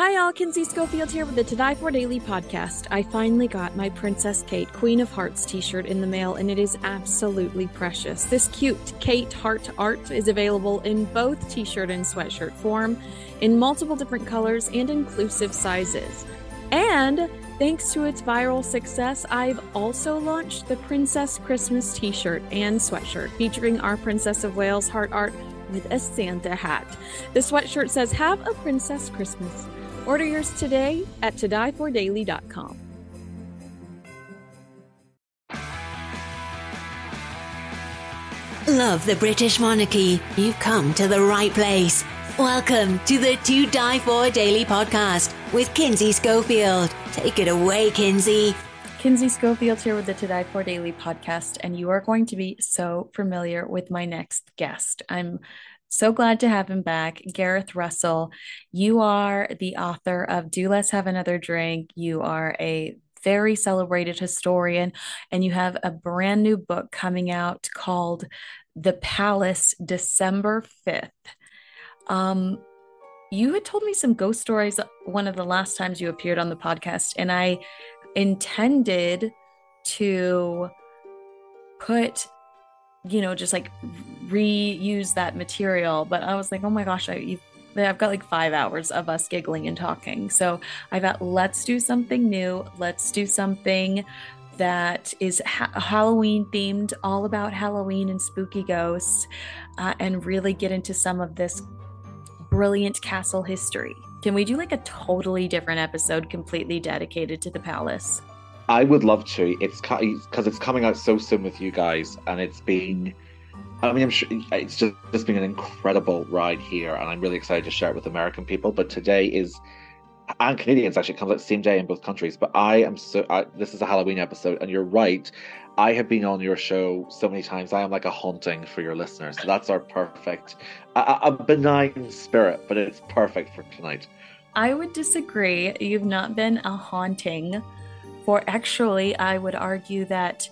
Hi, all. Kinsey Schofield here with the To Di For Daily podcast. I finally got my Princess Kate Queen of Hearts t shirt in the mail, and it is absolutely precious. This cute Kate Heart art is available in both t shirt and sweatshirt form, in multiple different colors and inclusive sizes. And thanks to its viral success, I've also launched the Princess Christmas t shirt and sweatshirt featuring our Princess of Wales heart art with a Santa hat. The sweatshirt says, Have a Princess Christmas. Order yours today at todifordaily.com. Love the British monarchy? You've come to the right place. Welcome to the To Di For Daily podcast with Kinsey Schofield. Take it away, Kinsey. Kinsey Schofield here with the To Di For Daily podcast, and you are going to be so familiar with my next guest. I'm so glad to have him back. Gareth Russell, you are the author of Do Let's Have Another Drink. You are a very celebrated historian, and you have a brand new book coming out called The Palace, December 5th. Um, you had told me some ghost stories one of the last times you appeared on the podcast, and I intended to put you know, just like reuse that material. But I was like, oh my gosh, I, I've got like five hours of us giggling and talking. So I thought, let's do something new. Let's do something that is ha- Halloween themed, all about Halloween and spooky ghosts, uh, and really get into some of this brilliant castle history. Can we do like a totally different episode completely dedicated to the palace? I would love to. It's because it's coming out so soon with you guys, and it's been. I mean, I'm sure it's just just been an incredible ride here, and I'm really excited to share it with American people. But today is, and Canadians actually comes out the same day in both countries. But I am so. I, this is a Halloween episode, and you're right. I have been on your show so many times. I am like a haunting for your listeners. So that's our perfect, a, a benign spirit, but it's perfect for tonight. I would disagree. You've not been a haunting for actually, I would argue that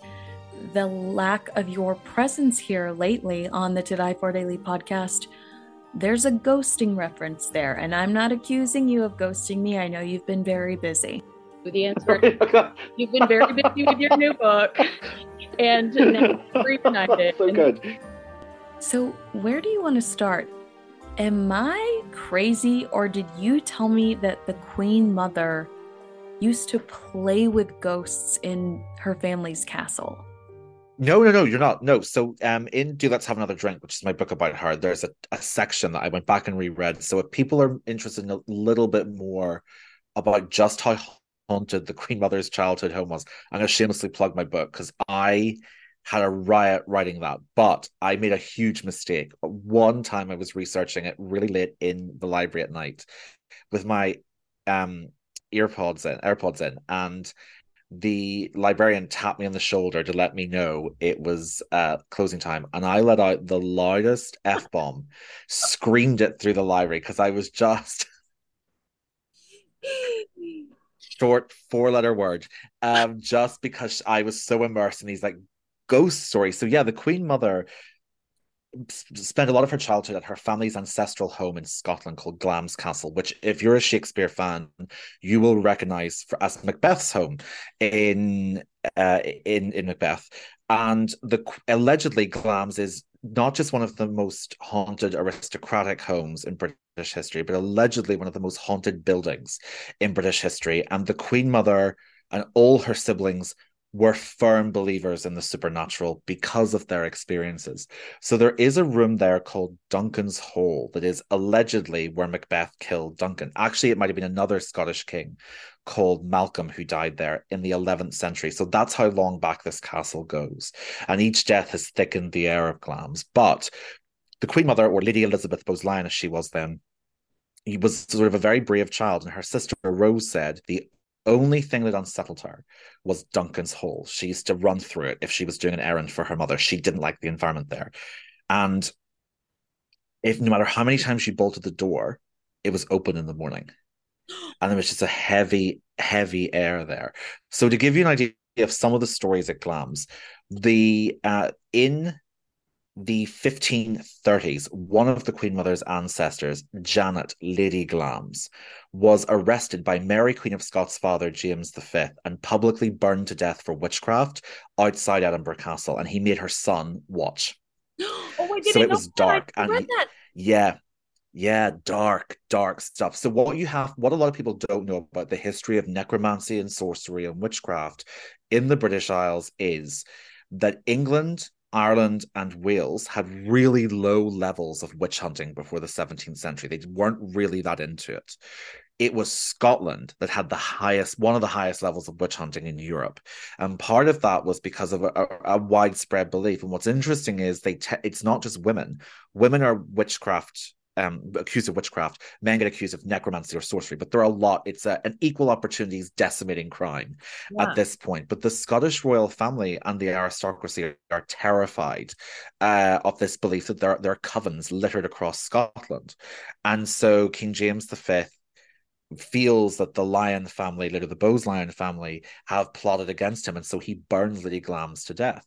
the lack of your presence here lately on the To Di For Daily podcast, there's a ghosting reference there. And I'm not accusing you of ghosting me. I know you've been very busy. The answer you've been very busy with your new book and now reunited. So good. So, where do you want to start? Am I crazy, or did you tell me that the Queen Mother used to play with ghosts in her family's castle. No, no, no, you're not. No. So um in Do Let's Have Another Drink, which is my book about her, there's a, a section that I went back and reread. So if people are interested in a little bit more about just how haunted the Queen Mother's childhood home was, I'm gonna shamelessly plug my book because I had a riot writing that, but I made a huge mistake. One time I was researching it really late in the library at night with my um earpods in, AirPods in, and the librarian tapped me on the shoulder to let me know it was uh, closing time, and I let out the loudest f bomb, screamed it through the library because I was just short four letter word, um, just because I was so immersed in these like ghost stories. So yeah, the Queen Mother spent a lot of her childhood at her family's ancestral home in Scotland called Glamis Castle, which, if you're a Shakespeare fan, you will recognize as Macbeth's home in uh, in in Macbeth. And the allegedly Glamis is not just one of the most haunted aristocratic homes in British history, but allegedly one of the most haunted buildings in British history. And the Queen Mother and all her siblings were firm believers in the supernatural because of their experiences. So there is a room there called Duncan's Hall that is allegedly where Macbeth killed Duncan. Actually, it might have been another Scottish king called Malcolm who died there in the 11th century. So that's how long back this castle goes. And each death has thickened the air of Glamis. But the Queen Mother, or Lady Elizabeth Bowes-Lyon as she was then, he was sort of a very brave child, and her sister Rose said the only thing that unsettled her was Duncan's Hall. She used to run through it if she was doing an errand for her mother. She didn't like the environment there. And if no matter how many times she bolted the door, it was open in the morning. And there was just a heavy, heavy air there. So to give you an idea of some of the stories at Glamis, the uh, in the 1530s, one of the Queen Mother's ancestors, Janet Lady Glamis, was arrested by Mary Queen of Scots' father, James V, and publicly burned to death for witchcraft outside Edinburgh Castle. And he made her son watch. oh, so it was dark. and he, yeah, yeah, dark, dark stuff. So what you have, what a lot of people don't know about the history of necromancy and sorcery and witchcraft in the British Isles is that England Ireland and Wales had really low levels of witch hunting before the 17th century. They weren't really that into it. It was Scotland that had the highest, one of the highest levels of witch hunting in Europe, and part of that was because of a, a, widespread belief. And what's interesting is they, te- it's not just women. Women are witchcraft um, accused of witchcraft, men get accused of necromancy or sorcery, but there are a lot. It's a, an equal opportunities decimating crime yeah. at this point. But the Scottish royal family and the aristocracy are terrified uh, of this belief that there, there are covens littered across Scotland. And so King James V feels that the Lyon family, later the Bowes-Lyon family, have plotted against him, and so he burns Lady Glamis to death.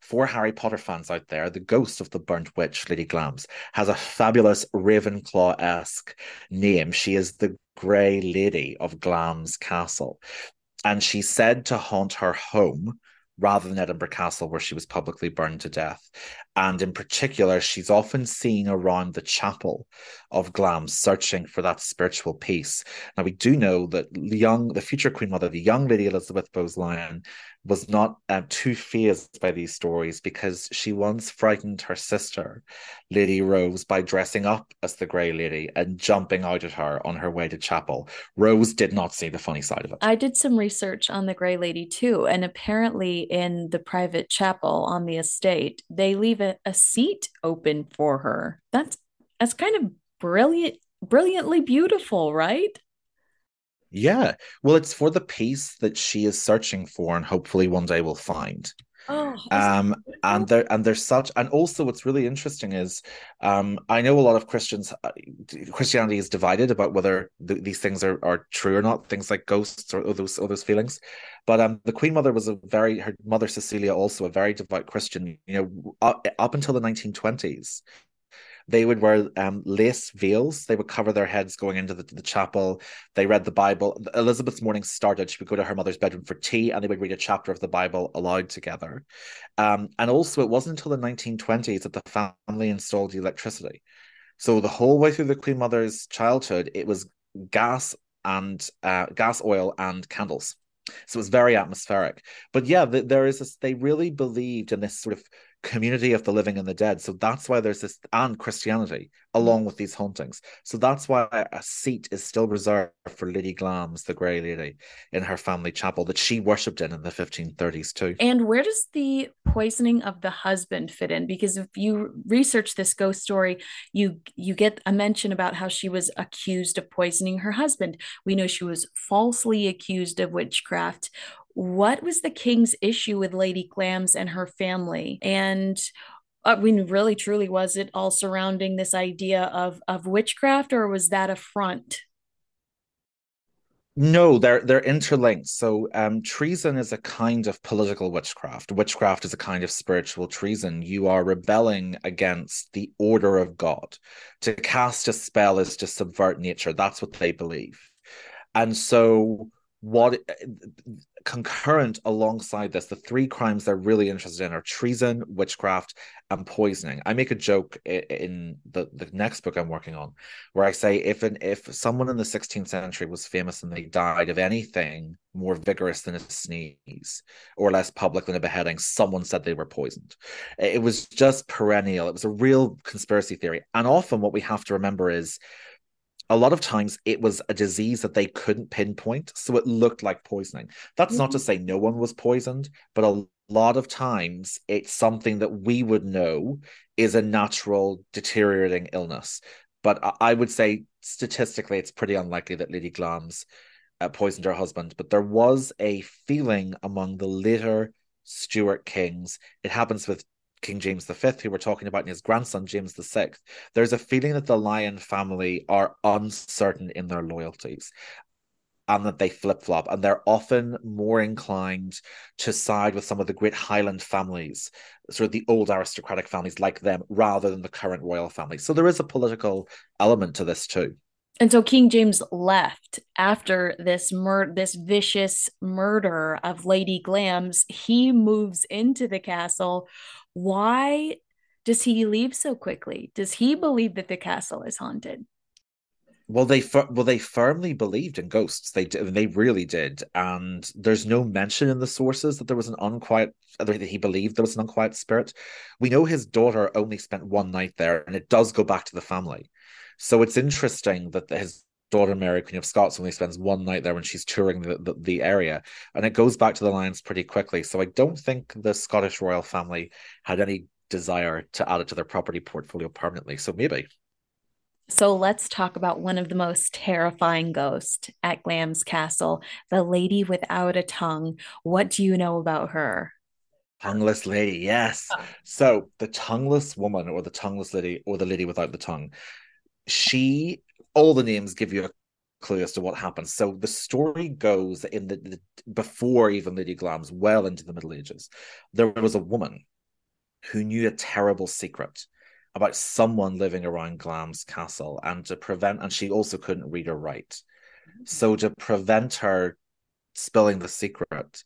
For Harry Potter fans out there, the ghost of the burnt witch, Lady Glamis, has a fabulous Ravenclaw esque name. She is the Grey Lady of Glamis Castle, and she's said to haunt her home rather than Edinburgh Castle, where she was publicly burned to death. And in particular, she's often seen around the chapel of Glamis searching for that spiritual peace. Now, we do know that young, the future Queen Mother, the young Lady Elizabeth Bowes-Lyon, was not um, too phased by these stories because she once frightened her sister, Lady Rose, by dressing up as the Grey Lady and jumping out at her on her way to chapel. Rose did not see the funny side of it. I did some research on the Grey Lady too, and apparently in the private chapel on the estate, they leave a, seat open for her. That's that's kind of brilliant, brilliantly beautiful, right? Yeah. Well, it's for the peace that she is searching for and hopefully one day will find. Oh, um, and there and there's such and also what's really interesting is um, I know a lot of Christians uh, Christianity is divided about whether th- these things are, are true or not things like ghosts or, or those or those feelings. But um, the Queen Mother was a very her mother Cecilia also a very devout Christian you know up, up until the 1920s they would wear um, lace veils. They would cover their heads going into the, the chapel. They read the Bible. Elizabeth's morning started. She would go to her mother's bedroom for tea and they would read a chapter of the Bible aloud together. Um, and also, it wasn't until the 1920s that the family installed electricity. So the whole way through the Queen Mother's childhood, it was gas and uh, gas, oil, and candles. So it was very atmospheric. But yeah, there is this, they really believed in this sort of community of the living and the dead. So that's why there's this, and Christianity hmm. along with these hauntings. So that's why a seat is still reserved for Lady Glamis, the Grey Lady, in her family chapel that she worshipped in in the 1530s too. And where does the poisoning of the husband fit in? Because if you research this ghost story, you you get a mention about how she was accused of poisoning her husband. We know she was falsely accused of witchcraft what was the king's issue with Lady Glamis and her family? And I mean, really, truly, was it all surrounding this idea of of witchcraft, or was that a front? No, they're they're interlinked. So um, treason is a kind of political witchcraft. Witchcraft is a kind of spiritual treason. You are rebelling against the order of God. To cast a spell is to subvert nature. That's what they believe. And so what concurrent alongside this, the three crimes they're really interested in are treason, witchcraft, and poisoning. I make a joke in the, the next book I'm working on, where I say if an if someone in the 16th century was famous and they died of anything more vigorous than a sneeze or less public than a beheading, someone said they were poisoned. It was just perennial. It was a real conspiracy theory. And often what we have to remember is a lot of times it was a disease that they couldn't pinpoint. So it looked like poisoning. That's mm-hmm. not to mm-hmm. say no one was poisoned, but a lot of times it's something that we would know is a natural deteriorating illness. But I would say statistically, it's pretty unlikely that Lady Glamis uh, poisoned her husband. But there was a feeling among the later Stuart kings. It happens with King James V, who we're talking about, and his grandson James VI, there's a feeling that the Lyon family are uncertain in their loyalties. and that they flip flop, and they're often more inclined to side with some of the great Highland families, sort of the old aristocratic families like them, rather than the current royal family. So there is a political element to this too. And so King James left after this mur- this vicious murder of Lady Glamis. He moves into the castle. Why does he leave so quickly? Does he believe that the castle is haunted? Well, they well they firmly believed in ghosts. They they really did, and there's no mention in the sources that there was an unquiet that he believed there was an unquiet spirit. We know his daughter only spent one night there, and it does go back to the family. So it's interesting that his daughter Mary, Queen of Scots, only spends one night there when she's touring the, the, the area, and it goes back to the Lyons pretty quickly. So I don't think the Scottish royal family had any desire to add it to their property portfolio permanently. So maybe. So let's talk about one of the most terrifying ghosts at Glamis Castle, the lady without a tongue. What do you know about her? Tongueless lady, yes. Oh. So the tongueless woman, or the tongueless lady, or the lady without the tongue, she, all the names give you a clue as to what happens. So the story goes in the, the before even Lady Glamis, well into the Middle Ages, there was a woman who knew a terrible secret about someone living around Glamis Castle and to prevent, and she also couldn't read or write. So mm. to prevent her spilling the secret,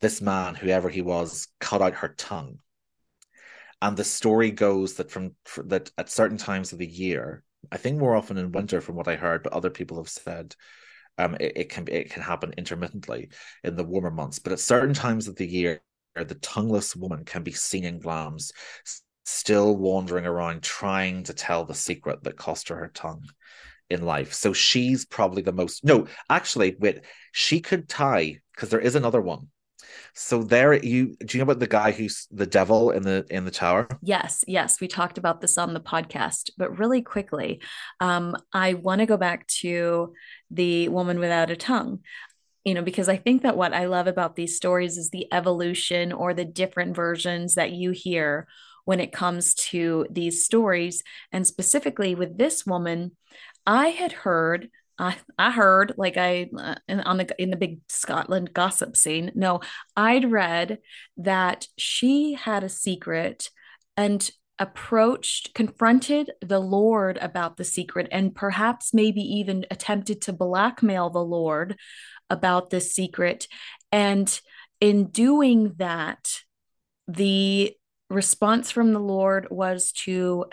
this man, whoever he was, cut out her tongue. And the story goes that from that at certain times of the year, I think more often in winter, from what I heard, but other people have said, um, it, it can it can happen intermittently in the warmer months. But at certain times of the year, the tongueless woman can be seen in Glamis still wandering around trying to tell the secret that cost her her tongue in life. So she's probably the most. No, actually, wait, she could tie because there is another one. So there, you do you know about the guy who's the devil in the in the tower? Yes, yes, we talked about this on the podcast, but really quickly, um, I want to go back to the woman without a tongue you know, because I think that what I love about these stories is the evolution or the different versions that you hear when it comes to these stories. And specifically with this woman, I had heard I, I heard like I uh, on the in the big Scotland gossip scene. No, I'd read that she had a secret and approached confronted the lord about the secret and perhaps maybe even attempted to blackmail the lord about this secret and in doing that the response from the Lord was to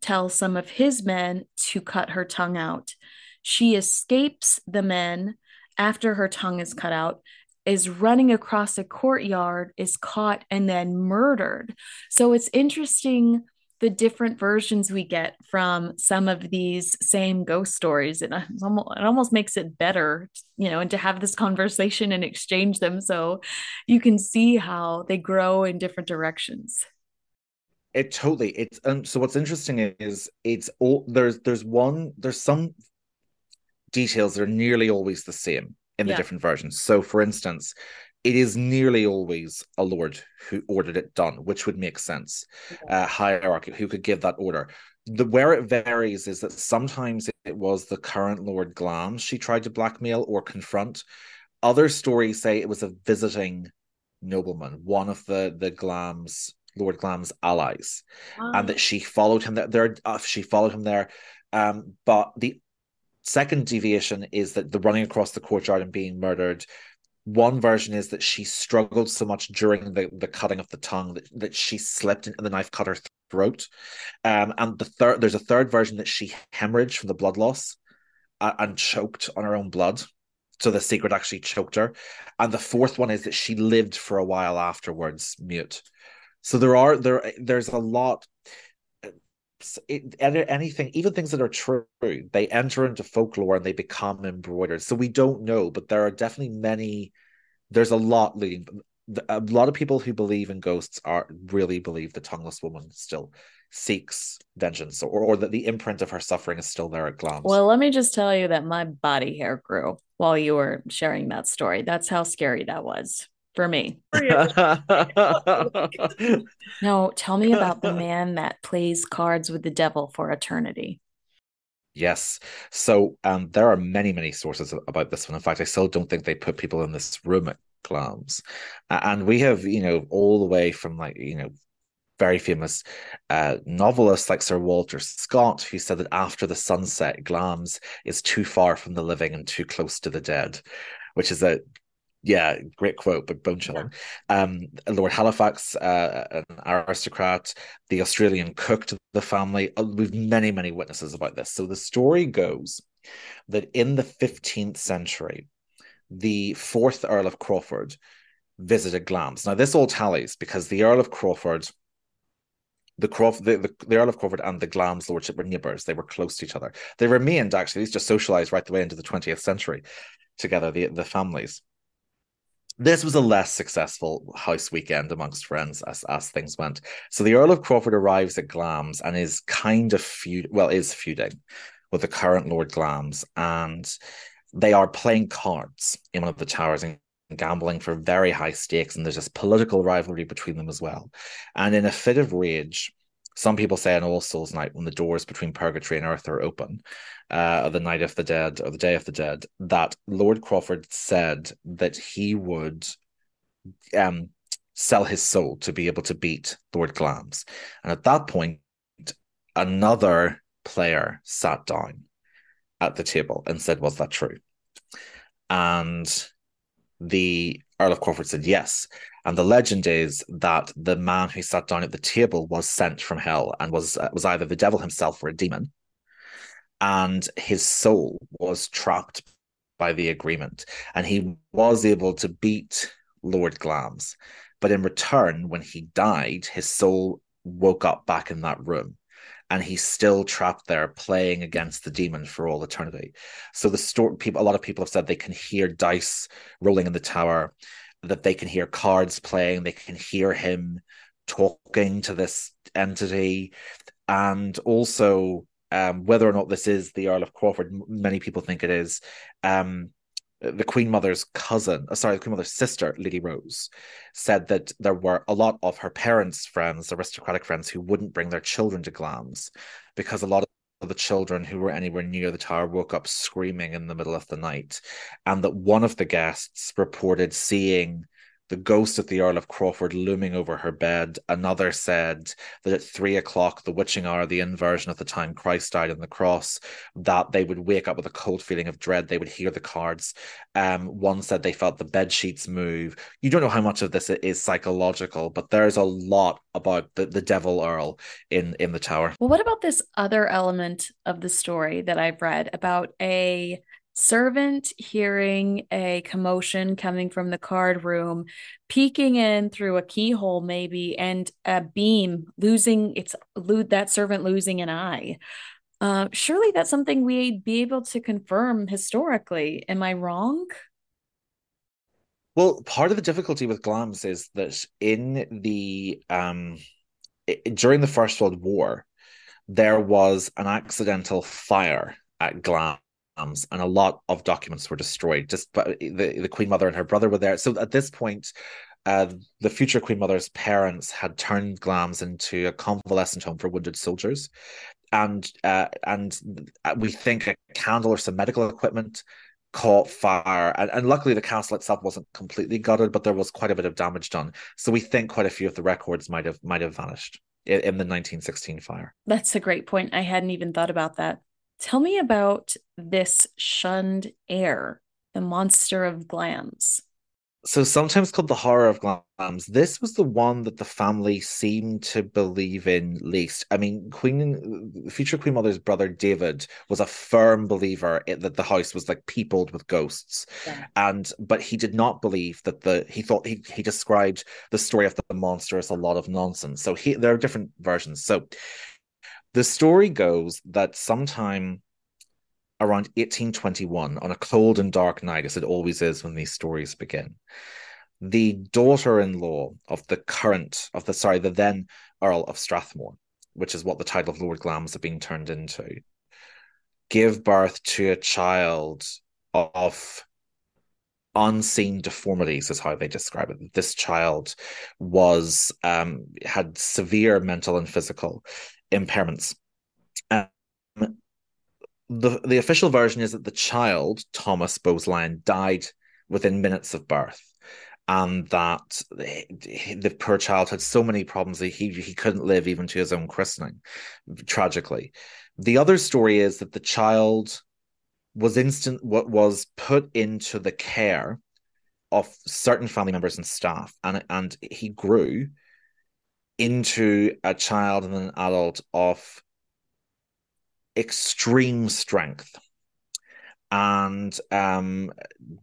tell some of his men to cut her tongue out. She escapes the men after her tongue is cut out, is running across a courtyard, is caught, and then murdered. So it's interesting the different versions we get from some of these same ghost stories. It almost, it almost makes it better, you know, and to have this conversation and exchange them so you can see how they grow in different directions. It totally. It's um, so what's interesting is it's all there's there's one there's some details that are nearly always the same in the yeah. different versions. So, for instance, it is nearly always a lord who ordered it done, which would make sense. Uh, hierarchy who could give that order. The where it varies is that sometimes it was the current Lord Glamis she tried to blackmail or confront. Other stories say it was a visiting nobleman, one of the the Glam's Lord Glam's allies, and that she followed him there. there uh, she followed him there. Um, but the second deviation is that the running across the courtyard and being murdered one version is that she struggled so much during the, the cutting of the tongue that, that she slipped and the knife cut her throat. Um, and the third, there's a third version that she hemorrhaged from the blood loss uh, and choked on her own blood. So the secret actually choked her. And the fourth one is that she lived for a while afterwards, mute. So there are there there's a lot it, anything, even things that are true, they enter into folklore and they become embroidered. So we don't know, but there are definitely many. There's a lot leading. A lot of people who believe in ghosts are really believe the tongueless woman still seeks vengeance, or or that the imprint of her suffering is still there at Glamis. Well, let me just tell you that my body hair grew while you were sharing that story. That's how scary that was for me. no, tell me about the man that plays cards with the devil for eternity. Yes. So um, there are many, many sources about this one. In fact, I still don't think they put people in this room at Glamis. And we have, you know, all the way from like, you know, very famous uh, novelists like Sir Walter Scott, who said that after the sunset, Glamis is too far from the living and too close to the dead, which is a yeah, great quote, but bone chilling. Yeah. Um, Lord Halifax, uh, an aristocrat, the Australian cook to the family. Uh, we've many, many witnesses about this. So the story goes that in the 15th century, the fourth Earl of Crawford visited Glamis. Now, this all tallies because the Earl of Crawford the, Crawford, the, the, the, Earl of Crawford and the Glamis lordship were neighbours. They were close to each other. They remained actually, these just socialized right the way into the 20th century together, the, the families this was a less successful house weekend amongst friends as as things went. So the Earl of Crawford arrives at Glamis and is kind of feud well is feuding with the current Lord Glamis, and they are playing cards in one of the towers and gambling for very high stakes, and there's this political rivalry between them as well. And in a fit of rage, some people say on All Souls Night, when the doors between purgatory and earth are open, uh, the night of the dead or the day of the dead, that Lord Crawford said that he would um, sell his soul to be able to beat Lord Glamis. And at that point, another player sat down at the table and said, Was that true? And the Earl of Crawford said yes. And the legend is that the man who sat down at the table was sent from hell and was uh, was either the devil himself or a demon, and his soul was trapped by the agreement, and he was able to beat Lord Glamis. but in return, when he died, his soul woke up back in that room and he's still trapped there playing against the demon for all eternity. So the story people a lot of people have said they can hear dice rolling in the tower, that they can hear cards playing, they can hear him talking to this entity, and also um, whether or not this is the Earl of Crawford, many people think it is. Um, the Queen Mother's cousin, uh, sorry, the Queen Mother's sister, Lady Rose, said that there were a lot of her parents' friends, aristocratic friends, who wouldn't bring their children to Glamis because a lot of the children who were anywhere near the tower woke up screaming in the middle of the night. And that one of the guests reported seeing the ghost of the Earl of Crawford looming over her bed. Another said that at three o'clock, the witching hour, the inversion of the time Christ died on the cross, that they would wake up with a cold feeling of dread. They would hear the cards. Um, one said they felt the bed sheets move. You don't know how much of this is psychological, but there's a lot about the, the devil Earl in in the tower. Well, what about this other element of the story that I've read about a servant hearing a commotion coming from the card room, peeking in through a keyhole, maybe, and a beam losing its that servant losing an eye. Uh, surely that's something we'd be able to confirm historically. Am I wrong? Well, part of the difficulty with Glamis is that in the um during the First World War, there was an accidental fire at Glamis and a lot of documents were destroyed. Just but the the Queen Mother and her brother were there. So at this point, uh, the future Queen Mother's parents had turned Glamis into a convalescent home for wounded soldiers, and uh, and we think a candle or some medical equipment caught fire. And, and luckily the castle itself wasn't completely gutted but there was quite a bit of damage done. So we think quite a few of the records might have might have vanished in, in the 1916 fire. That's a great point. I hadn't even thought about that Tell me about this shunned heir, the monster of Glamis. So sometimes called the horror of Glamis. This was the one that the family seemed to believe in least. I mean, Queen, future Queen Mother's brother David was a firm believer that the house was like peopled with ghosts, yeah. and but he did not believe that the. He thought he he described the story of the monster as a lot of nonsense. So he there are different versions. So the story goes that sometime around 1821, on a cold and dark night, as it always is when these stories begin, the daughter-in-law of the current of the sorry, the then Earl of Strathmore, which is what the title of Lord Glamis had been turned into, give birth to a child of unseen deformities is how they describe it. This child was um had severe mental and physical impairments. Um, the the official version is that the child Thomas Bowes-Lyon died within minutes of birth, and that the, poor child had so many problems that he he couldn't live even to his own christening, tragically. The other story is that the child was instant what was put into the care of certain family members and staff, and and he grew into a child and an adult of extreme strength. And um,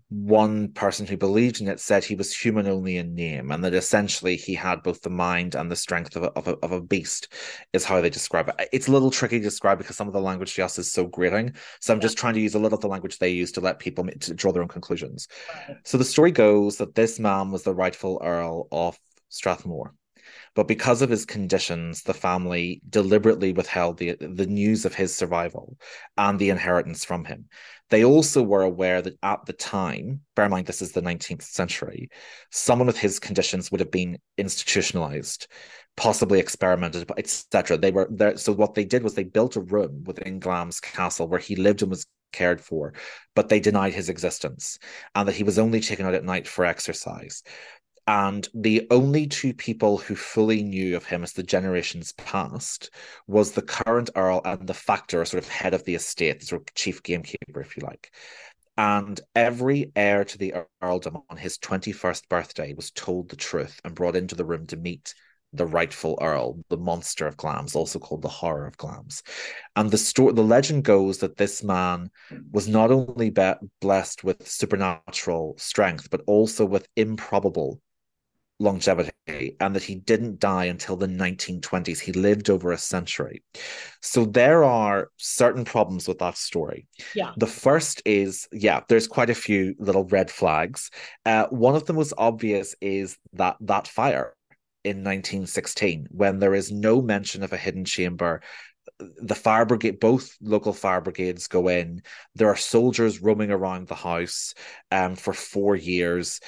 one person who believed in it said he was human only in name, and that essentially he had both the mind and the strength of a, of a, of a beast, is how they describe it. It's a little tricky to describe because some of the language just is so grating. So I'm yeah. just trying to use a little of the language they use to let people to draw their own conclusions. Right. So the story goes that this man was the rightful Earl of Strathmore. But because of his conditions, the family deliberately withheld the, the news of his survival and the inheritance from him. They also were aware that at the time, bear in mind this is the 19th century, someone with his conditions would have been institutionalized, possibly experimented, etc. They were there. So what they did was they built a room within Glamis Castle where he lived and was cared for, but they denied his existence and that he was only taken out at night for exercise. And the only two people who fully knew of him as the generations past was the current Earl and the factor, sort of head of the estate, the sort of chief gamekeeper, if you like. And every heir to the earldom on his 21st birthday was told the truth and brought into the room to meet the rightful earl, the monster of Glamis, also called the horror of Glamis. And the story, the legend goes that this man was not only be- blessed with supernatural strength, but also with improbable longevity and that he didn't die until the 1920s. He lived over a century. So there are certain problems with that story. Yeah. The first is, yeah, there's quite a few little red flags. Uh, one of the most obvious is that that fire in 1916 when there is no mention of a hidden chamber the fire brigade, both local fire brigades go in. There are soldiers roaming around the house um, for four years.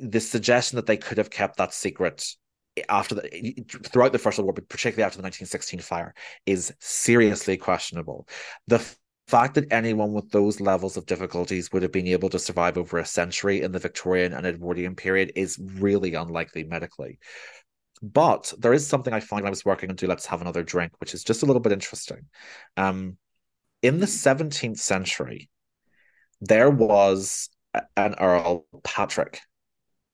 The suggestion that they could have kept that secret after the throughout the First World War, but particularly after the 1916 fire, is seriously questionable. The fact that anyone with those levels of difficulties would have been able to survive over a century in the Victorian and Edwardian period is really unlikely medically. But there is something I find I was working on Do Let's Have Another Drink, which is just a little bit interesting. Um, in the 17th century, there was an Earl, Patrick,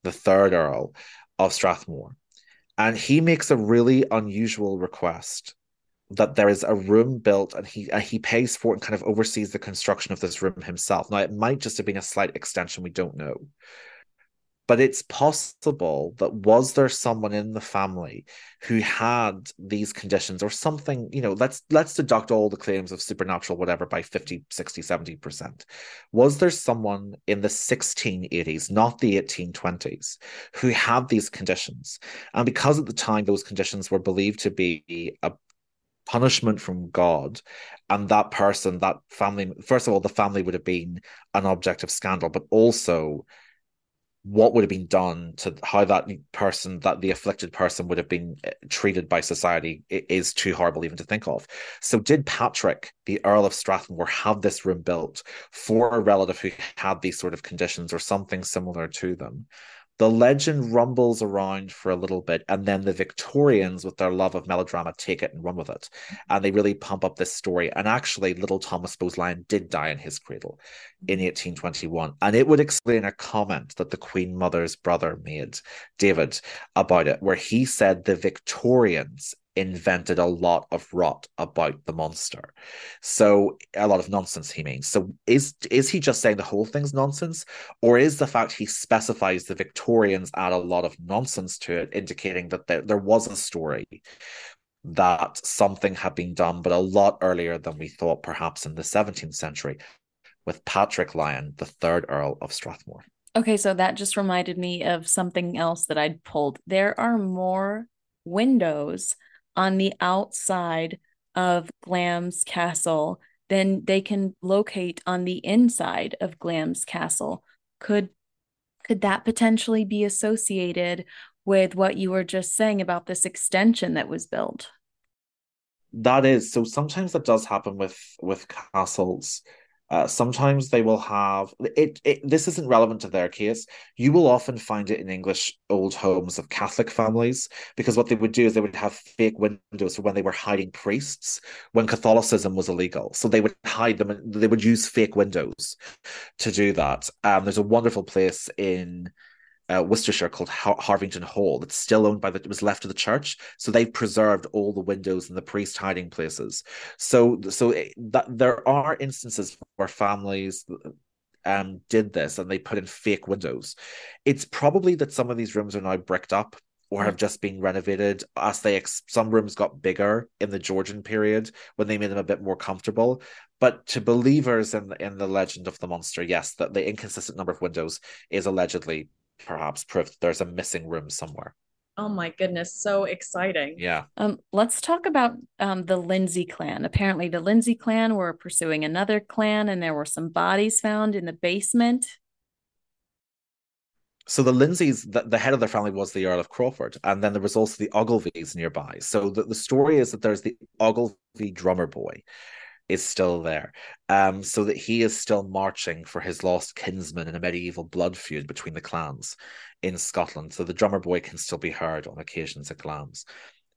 the third Earl of Strathmore, and he makes a really unusual request that there is a room built and he he pays for it and kind of oversees the construction of this room himself. Now it might just have been a slight extension, we don't know but it's possible that was there someone in the family who had these conditions or something you know let's let's deduct all the claims of supernatural whatever by 50 60 70% was there someone in the 1680s not the 1820s who had these conditions? And because at the time those conditions were believed to be a punishment from God, and that person, that family, first of all, the family would have been an object of scandal, but also what would have been done to how that person that the afflicted person would have been eh, treated by society is too horrible even to think of. So did patrick the earl of strathmore have this room built for a relative who had these sort of conditions or something similar to them the legend rumbles around for a little bit, and then the Victorians, with their love of melodrama, take it and run with it. And they really pump up this story. And actually, little Thomas Bowes-Lyon did die in his cradle in 1821. And it would explain a comment that the Queen Mother's brother made, David, about it, where he said the Victorians invented a lot of rot about the monster. So a lot of nonsense he means. So is is he just saying the whole thing's nonsense? Or is the fact he specifies the Victorians add a lot of nonsense to it, indicating that there, there was a story that something had been done, but a lot earlier than we thought, perhaps in the 17th century, with Patrick Lyon, the third Earl of Strathmore. Okay, so that just reminded me of something else that I'd pulled. There are more windows on the outside of Glamis Castle then they can locate on the inside of Glamis Castle. Could could that potentially be associated with what you were just saying about this extension that was built? That is so. Sometimes that does happen with with castles. Uh, sometimes they will have it, it. This isn't relevant to their case. You will often find it in English old homes of Catholic families because what they would do is they would have fake windows for when they were hiding priests when Catholicism was illegal. So they would hide them. and They would use fake windows to do that. Um, there's a wonderful place in uh, Worcestershire called Har- Harvington Hall that's still owned by the it was left to the church. So they've preserved all the windows and the priest hiding places. So so it, that there are instances where families um did this and they put in fake windows. It's probably that some of these rooms are now bricked up or have just been renovated as they ex- some rooms got bigger in the Georgian period when they made them a bit more comfortable. But to believers in the, in the legend of the monster, yes, that the inconsistent number of windows is allegedly perhaps proof there's a missing room somewhere. Oh my goodness, so exciting. Yeah. Um, let's talk about um, the Lindsay clan. Apparently, the Lindsay clan were pursuing another clan, and there were some bodies found in the basement. So the Lindsays, the, the head of their family was the Earl of Crawford, and then there was also the Ogilvies nearby. So the, the story is that there's the Ogilvie drummer boy, is still there. Um, so that he is still marching for his lost kinsman in a medieval blood feud between the clans in Scotland. So the drummer boy can still be heard on occasions at Glamis.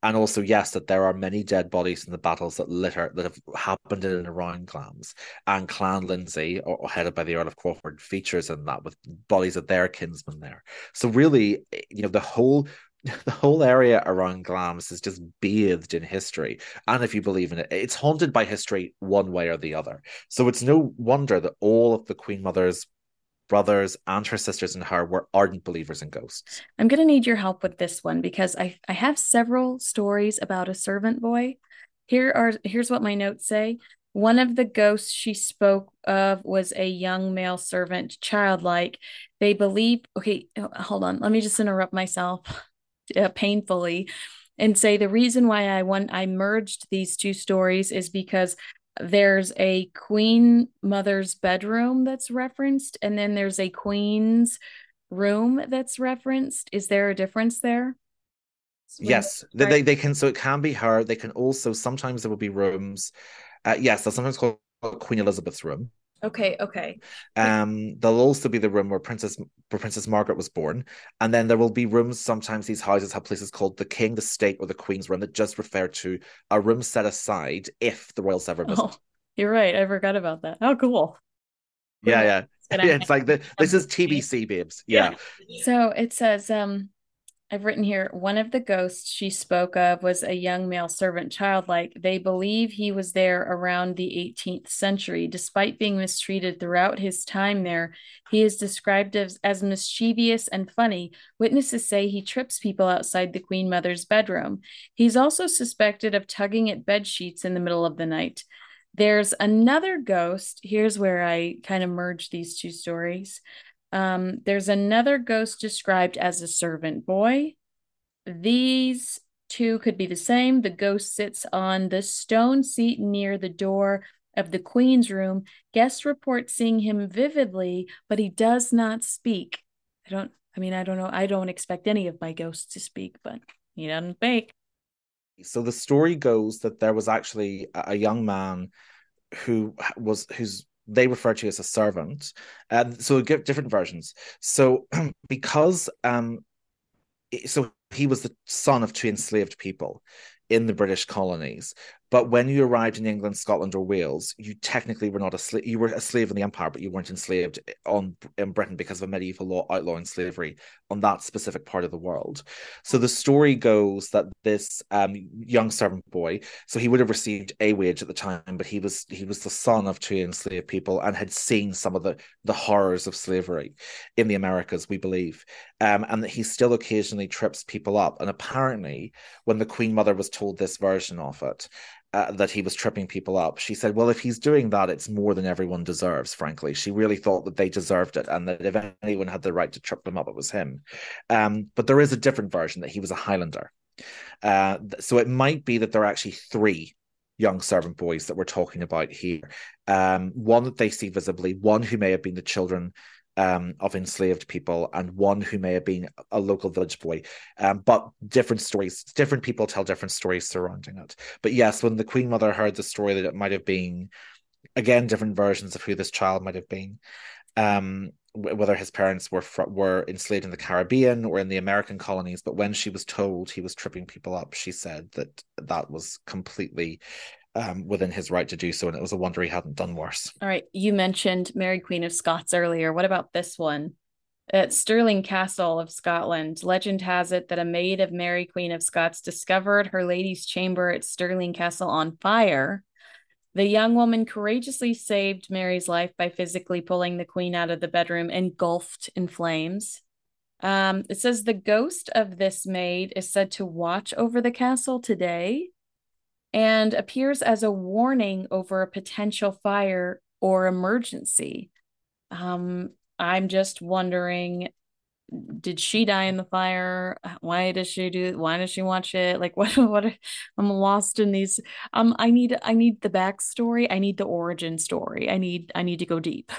And also, yes, that there are many dead bodies in the battles that litter that have happened in and around Glamis. And Clan Lindsay, or, or headed by the Earl of Crawford, features in that with bodies of their kinsmen there. So really, you know, the whole the whole area around Glamis is just bathed in history. And if you believe in it, it's haunted by history one way or the other. So it's no wonder that all of the Queen Mother's brothers and her sisters and her were ardent believers in ghosts. I'm going to need your help with this one because I, I have several stories about a servant boy. Here are here's what my notes say. One of the ghosts she spoke of was a young male servant, childlike. They believe, okay, hold on, let me just interrupt myself uh, painfully and say the reason why I want I merged these two stories is because there's a queen mother's bedroom that's referenced and then there's a queen's room that's referenced. Is there a difference there? Yes, they, they, they can so it can be her. They can also sometimes there will be rooms. Uh, yes, they'll sometimes called Queen Elizabeth's room. Okay, okay. Um, there'll also be the room where Princess where Princess Margaret was born, and then there will be rooms. Sometimes these houses have places called the King, the State, or the Queen's room that just refer to a room set aside if the royals ever visit. Oh, you're right. I forgot about that. Oh, cool. Yeah, yeah. yeah it's like the, this is TBC, babes. Yeah. yeah. So it says, um, I've written here one of the ghosts she spoke of was a young male servant, childlike. They believe he was there around the 18th century. Despite being mistreated throughout his time there, he is described as, as mischievous and funny. Witnesses say he trips people outside the Queen Mother's bedroom. He's also suspected of tugging at bed sheets in the middle of the night. There's another ghost. Here's where I kind of merge these two stories. Um, there's another ghost described as a servant boy. These two could be the same. The ghost sits on the stone seat near the door of the queen's room. Guests report seeing him vividly, but he does not speak. I don't, I mean, I don't know. I don't expect any of my ghosts to speak, but he doesn't speak. So the story goes that there was actually a young man who was whose they refer to as a servant. And so give different versions. So because um so he was the son of two enslaved people in the British colonies. But when you arrived in England, Scotland, or Wales, you technically were not a slave. You were a slave in the empire, but you weren't enslaved on in Britain because of a medieval law outlawing slavery on that specific part of the world. So the story goes that this um, young servant boy, so he would have received a wage at the time, but he was he was the son of two enslaved people and had seen some of the the horrors of slavery in the Americas, we believe, um, and that he still occasionally trips people up. And apparently, when the Queen Mother was told this version of it, uh, that he was tripping people up. She said, Well, if he's doing that, it's more than everyone deserves, frankly. She really thought that they deserved it and that if anyone had the right to trip them up, it was him. Um, but there is a different version that he was a Highlander. Uh, so it might be that there are actually three young servant boys that we're talking about here. Um, one that they see visibly, one who may have been the children um, of enslaved people and one who may have been a local village boy. Um, but different stories, different people tell different stories surrounding it. But yes, when the Queen Mother heard the story that it might have been, again, different versions of who this child might have been. Um, whether his parents were were enslaved in the Caribbean or in the American colonies, but when she was told he was tripping people up, she said that that was completely um, within his right to do so, and it was a wonder he hadn't done worse. All right, you mentioned Mary Queen of Scots earlier. What about this one? At Stirling Castle of Scotland, legend has it that a maid of Mary Queen of Scots discovered her lady's chamber at Stirling Castle on fire the young woman courageously saved Mary's life by physically pulling the queen out of the bedroom engulfed in flames. Um, it says the ghost of this maid is said to watch over the castle today and appears as a warning over a potential fire or emergency. Um, I'm just wondering did she die in the fire? Why does she do why does she watch it? Like what what i'm lost in these um i need i need the backstory. I need the origin story. I need i need to go deep.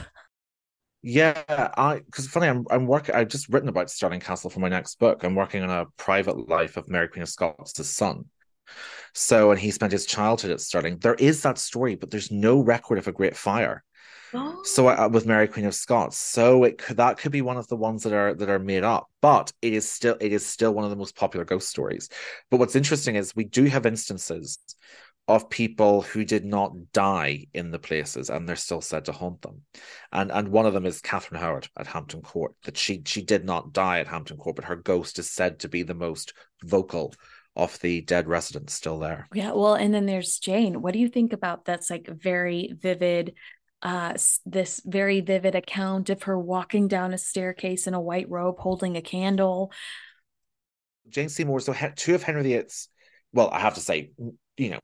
Yeah i because funny i'm i'm working i've just written about stirling castle for my next book. I'm working on a private life of mary queen of scots' son so and he spent his childhood at stirling there is that story but there's no record of a great fire so uh, with Mary Queen of Scots, so it could that could be one of the ones that are that are made up, but it is still it is still one of the most popular ghost stories. But what's interesting is we do have instances of people who did not die in the places and they're still said to haunt them. And and one of them is Catherine Howard at Hampton Court, that she she did not die at Hampton Court, but her ghost is said to be the most vocal of the dead residents still there. Yeah, well, and then there's Jane. What do you think about that's like very vivid uh, this very vivid account of her walking down a staircase in a white robe holding a candle. Jane Seymour, so two of Henry VIII's, well, I have to say, you know,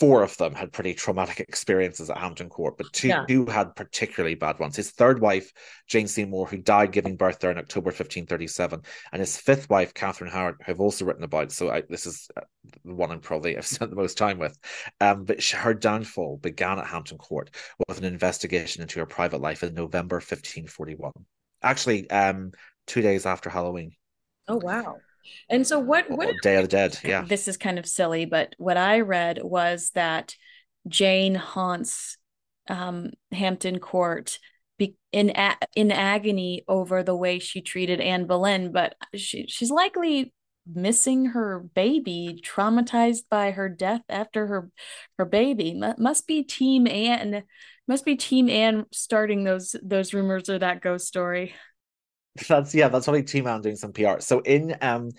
four of them had pretty traumatic experiences at Hampton Court, but two, yeah. two had particularly bad ones. His third wife, Jane Seymour, who died giving birth there in October 1537, and his fifth wife, Catherine Howard, who I've also written about. So I, this is uh, the one I'm probably I've spent the most time with. Um, but she, her downfall began at Hampton Court with an investigation into her private life in November 1541. Actually, um, two days after Halloween. Oh wow! And so what what Day of the Dead, yeah. This is kind of silly, but what I read was that Jane haunts um, Hampton Court be- in a- in agony over the way she treated Anne Boleyn, but she she's likely missing her baby, traumatized by her death after her her baby. M- must be Team Anne, must be Team Anne starting those those rumors or that ghost story. That's yeah, that's probably Team Anne doing some PR. So in um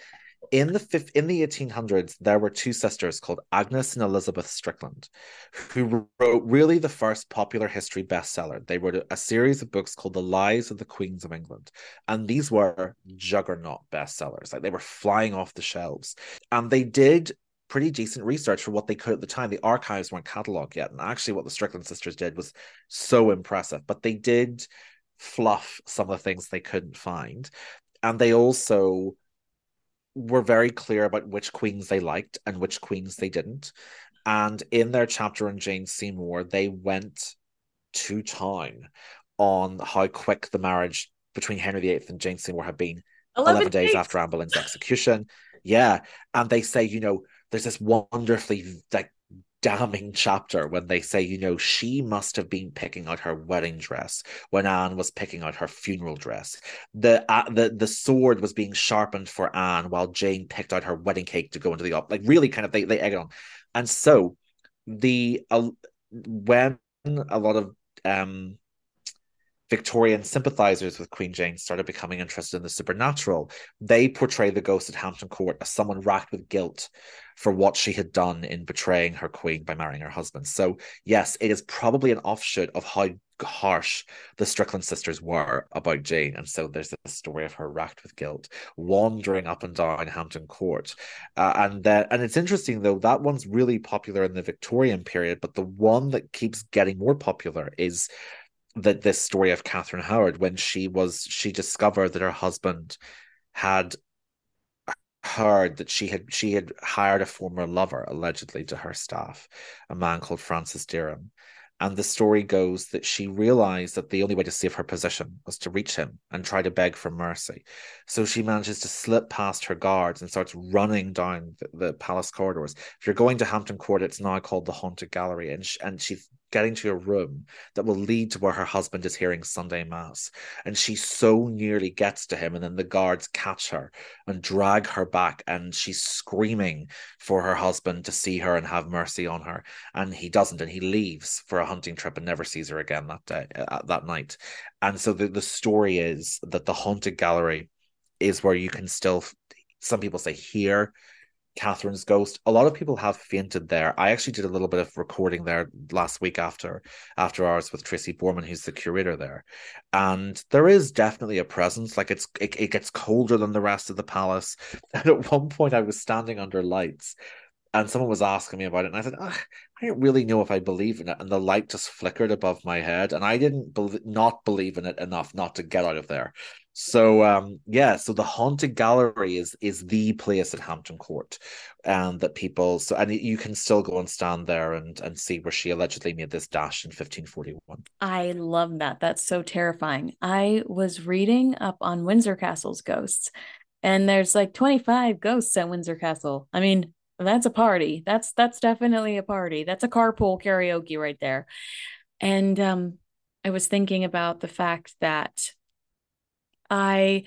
in the in the 1800s, there were two sisters called Agnes and Elizabeth Strickland, who wrote really the first popular history bestseller. They wrote a series of books called The Lives of the Queens of England, and these were juggernaut bestsellers. Like they were flying off the shelves, and they did pretty decent research for what they could at the time. The archives weren't cataloged yet, and actually, what the Strickland sisters did was so impressive. But they did fluff some of the things they couldn't find. And they also were very clear about which queens they liked and which queens they didn't. And in their chapter on Jane Seymour, they went to town on how quick the marriage between Henry VIII and Jane Seymour had been 11, 11 days after Anne Boleyn's execution. Yeah. And they say, you know, there's this wonderfully like damning chapter when they say, you know, she must have been picking out her wedding dress when Anne was picking out her funeral dress. The uh, the the sword was being sharpened for Anne while Jane picked out her wedding cake to go into the up. Like really, kind of they they egg it on, and so the uh, when a lot of um Victorian sympathizers with Queen Jane started becoming interested in the supernatural. They portray the ghost at Hampton Court as someone racked with guilt for what she had done in betraying her queen by marrying her husband. So, yes, it is probably an offshoot of how harsh the Strickland sisters were about Jane. And so there's a story of her racked with guilt, wandering up and down Hampton Court. Uh, and then, and it's interesting though, that one's really popular in the Victorian period, but the one that keeps getting more popular is that this story of Catherine Howard when she was she discovered that her husband had heard that she had she had hired a former lover allegedly to her staff, a man called Francis Derham. And the story goes that she realized that the only way to save her position was to reach him and try to beg for mercy. So she manages to slip past her guards and starts running down the, the palace corridors. If you're going to Hampton Court, it's now called the Haunted Gallery. And, she, and she getting to a room that will lead to where her husband is hearing Sunday Mass. And she so nearly gets to him, and then the guards catch her and drag her back, and she's screaming for her husband to see her and have mercy on her. And he doesn't, and he leaves for a hunting trip and never sees her again that day, uh, that night. And so the, the story is that the haunted gallery is where you can still, some people say, hear Catherine's ghost. A lot of people have fainted there. I actually did a little bit of recording there last week after after ours with Tracy Borman, who's the curator there, and there is definitely a presence. Like it's it, it gets colder than the rest of the palace. And at one point, I was standing under lights, and someone was asking me about it, and I said, I don't really know if I believe in it. And the light just flickered above my head, and I didn't be- not believe in it enough not to get out of there. So um yeah, so the haunted gallery is is the place at Hampton Court, and that people so and you can still go and stand there and and see where she allegedly made this dash in 1541. I love that. That's so terrifying. I was reading up on Windsor Castle's ghosts, and there's like 25 ghosts at Windsor Castle. I mean, that's a party. That's that's definitely a party. That's a carpool karaoke right there. And um I was thinking about the fact that I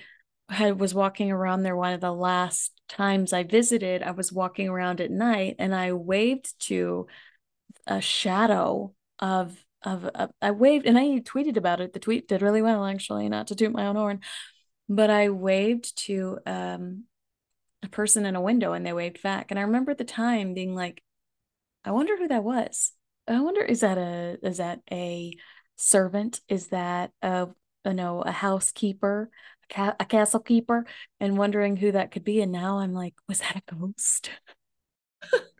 had was walking around there one of the last times I visited. I was walking around at night and I waved to a shadow of of, I waved and I tweeted about it. The tweet did really well actually, not to toot my own horn, but I waved to um a person in a window and they waved back. And I remember at the time being like, I wonder who that was. I wonder is that a is that a servant? Is that a you know, a housekeeper, a, ca- a castle keeper, and wondering who that could be. And now I'm like, was that a ghost?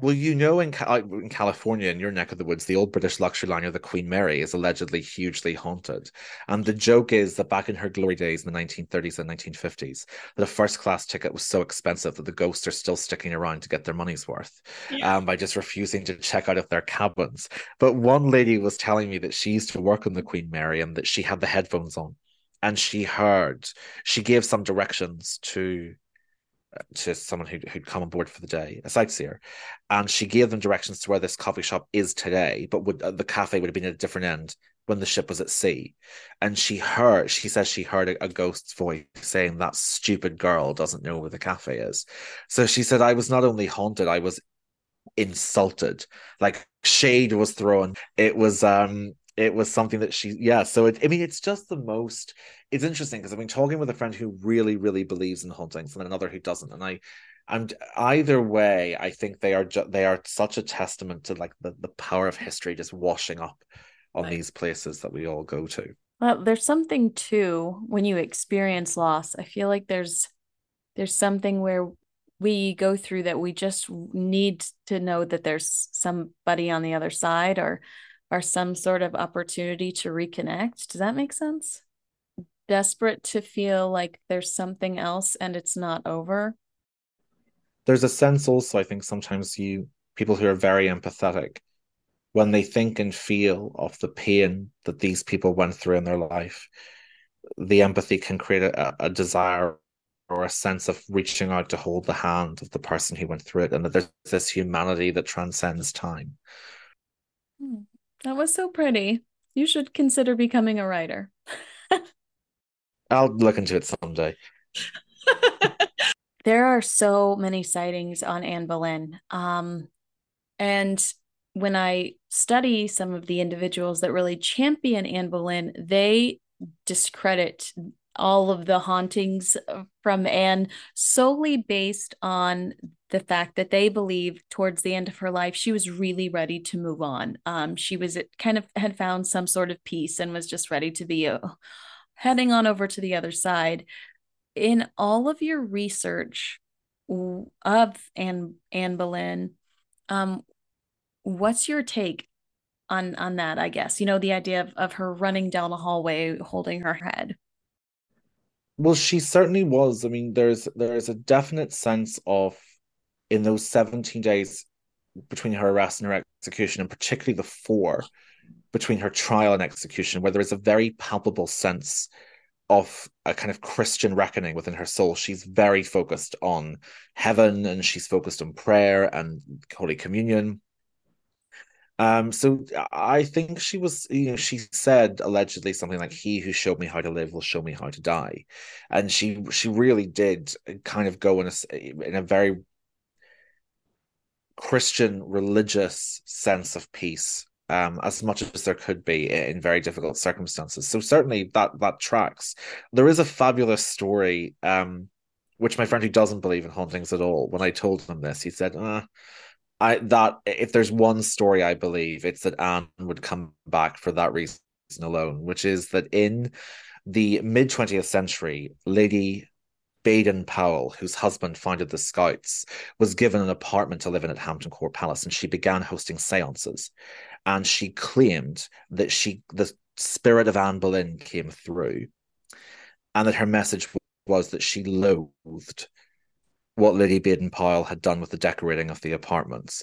Well, you know, in, in California, in your neck of the woods, the old British luxury liner, the Queen Mary, is allegedly hugely haunted. And the joke is that back in her glory days in the 1930s and 1950s, that a first class ticket was so expensive that the ghosts are still sticking around to get their money's worth yeah. um, by just refusing to check out of their cabins. But one lady was telling me that she used to work on the Queen Mary and that she had the headphones on and she heard, she gave some directions to to someone who'd, who'd come on board for the day, a sightseer, and she gave them directions to where this coffee shop is today, but would uh, the cafe would have been at a different end when the ship was at sea. And she heard, she says she heard a, a ghost's voice saying that stupid girl doesn't know where the cafe is. So she said, I was not only haunted, I was insulted. Like shade was thrown. It was um it was something that she yeah so it, i mean it's just the most it's interesting because i've been talking with a friend who really really believes in hauntings and another who doesn't and i i'm either way i think they are ju- they are such a testament to like the, the power of history just washing up on right. these places that we all go to well there's something too when you experience loss i feel like there's there's something where we go through that we just need to know that there's somebody on the other side or or some sort of opportunity to reconnect. Does that make sense? Desperate to feel like there's something else and it's not over. There's a sense also, I think sometimes you people who are very empathetic, when they think and feel of the pain that these people went through in their life, the empathy can create a, a desire or a sense of reaching out to hold the hand of the person who went through it, and that there's this humanity that transcends time. Hmm. That was so pretty. You should consider becoming a writer. I'll look into it someday. there are so many sightings on Anne Boleyn. Um, and when I study some of the individuals that really champion Anne Boleyn, they discredit all of the hauntings from Anne solely based on the fact that they believe towards the end of her life she was really ready to move on. Um, she was kind of had found some sort of peace and was just ready to be uh, heading on over to the other side. In all of your research of Anne Anne Boleyn, um, what's your take on on that? I guess you know the idea of of her running down a hallway holding her head. Well, she certainly was. I mean, there's there's a definite sense of in those 17 days between her arrest and her execution, and particularly the four between her trial and execution, where there is a very palpable sense of a kind of Christian reckoning within her soul. She's very focused on heaven and she's focused on prayer and Holy Communion. Um, so I think she was, you know, she said allegedly something like, "He who showed me how to live will show me how to die," and she she really did kind of go in a in a very Christian religious sense of peace um, as much as there could be in very difficult circumstances. So certainly that that tracks. There is a fabulous story, um, which my friend who doesn't believe in hauntings at all, when I told him this, he said, uh, "I that if there's one story I believe, it's that Anne would come back for that reason alone, which is that in the mid 20th century, Lady Baden Powell, whose husband founded the Scouts, was given an apartment to live in at Hampton Court Palace, and she began hosting seances and she claimed that she the spirit of Anne Boleyn came through, and that her message was that she loathed what Lady Baden Powell had done with the decorating of the apartments.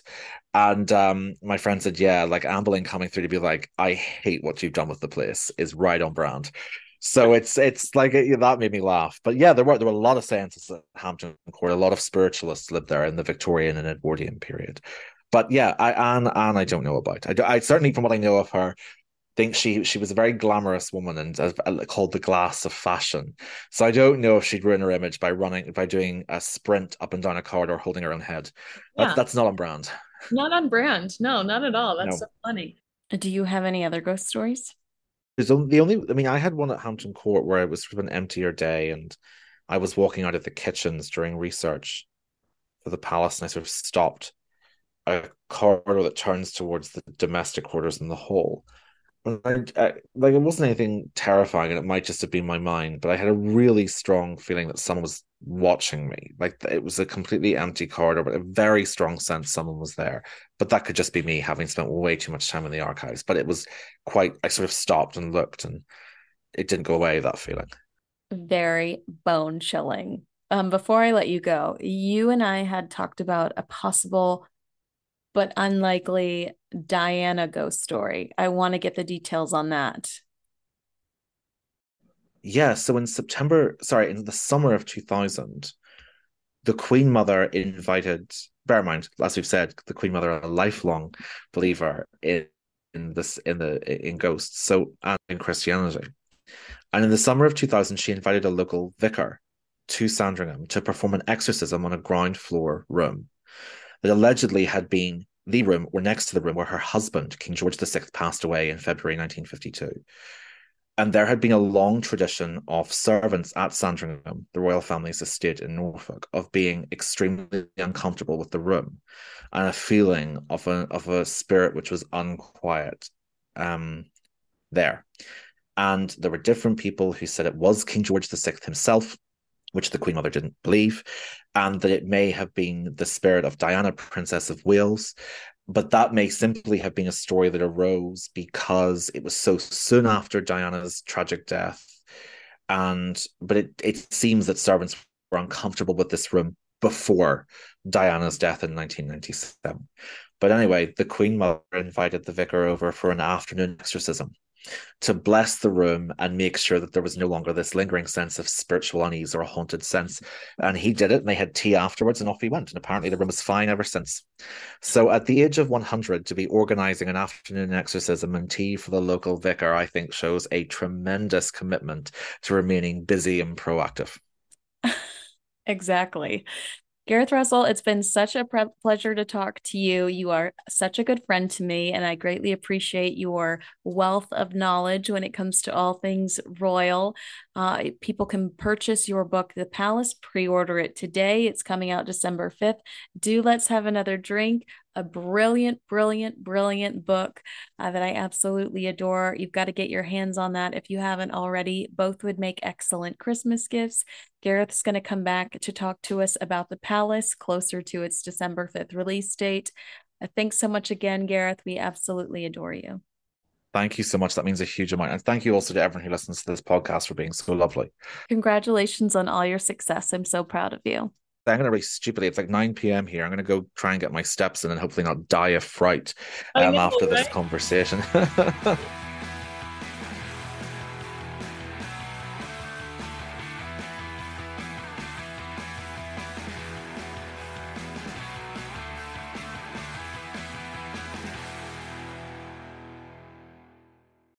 And um, my friend said, Yeah, like Anne Boleyn coming through to be like, I hate what you've done with the place is right on brand. So it's it's like it, that made me laugh. But yeah, there were there were a lot of seances at Hampton Court. A lot of spiritualists lived there in the Victorian and Edwardian period. But yeah, I Anne Anne I don't know about. I, I certainly from what I know of her, think she she was a very glamorous woman and uh, called the glass of fashion. So I don't know if she'd ruin her image by running by doing a sprint up and down a corridor holding her own head. That's, yeah. that's not on brand. Not on brand. No, not at all. That's no. so funny. Do you have any other ghost stories? There's only, the only. I mean, I had one at Hampton Court where it was sort of an emptier day, and I was walking out of the kitchens during research for the palace, and I sort of stopped a corridor that turns towards the domestic quarters in the hall. I, I, like it wasn't anything terrifying, and it might just have been my mind, but I had a really strong feeling that someone was watching me. Like it was a completely empty corridor, but a very strong sense someone was there. But that could just be me having spent way too much time in the archives. But it was quite. I sort of stopped and looked, and it didn't go away. That feeling. Very bone chilling. Um, before I let you go, you and I had talked about a possible but unlikely Diana ghost story. I want to get the details on that. Yeah, so in September, sorry, in the summer of 2000, the Queen Mother invited, bear in mind, as we've said, the Queen Mother, a lifelong believer in, in this in the in ghosts, so and in Christianity. And in the summer of 2000, she invited a local vicar to Sandringham to perform an exorcism on a ground floor room that allegedly had been the room or next to the room where her husband, King George VI, passed away in February 1952. And there had been a long tradition of servants at Sandringham, the royal family's estate in Norfolk, of being extremely uncomfortable with the room and a feeling of a of a spirit which was unquiet um, there. And there were different people who said it was King George VI himself which the Queen Mother didn't believe, and that it may have been the spirit of Diana, Princess of Wales. But that may simply have been a story that arose because it was so soon after Diana's tragic death. And but it, it seems that servants were uncomfortable with this room before Diana's death in 1997. But anyway, the Queen Mother invited the vicar over for an afternoon exorcism to bless the room and make sure that there was no longer this lingering sense of spiritual unease or a haunted sense. And he did it, and they had tea afterwards, and off he went. And apparently, the room was fine ever since. So, at the age of 100, to be organizing an afternoon exorcism and tea for the local vicar, I think shows a tremendous commitment to remaining busy and proactive. exactly. Gareth Russell, it's been such a pre- pleasure to talk to you. You are such a good friend to me, and I greatly appreciate your wealth of knowledge when it comes to all things royal. Uh, people can purchase your book, The Palace, pre order it today. It's coming out December 5th. Do Let's Have Another Drink a brilliant, brilliant, brilliant book uh, that I absolutely adore. You've got to get your hands on that if you haven't already. Both would make excellent Christmas gifts. Gareth's going to come back to talk to us about the palace closer to its December 5th release date. Uh, thanks so much again, Gareth. We absolutely adore you. Thank you so much. That means a huge amount. And thank you also to everyone who listens to this podcast for being so lovely. Congratulations on all your success. I'm so proud of you. I'm going to race stupidly. It's like 9 p.m. here. I'm going to go try and get my steps in and hopefully not die of fright um, know, after right? this conversation.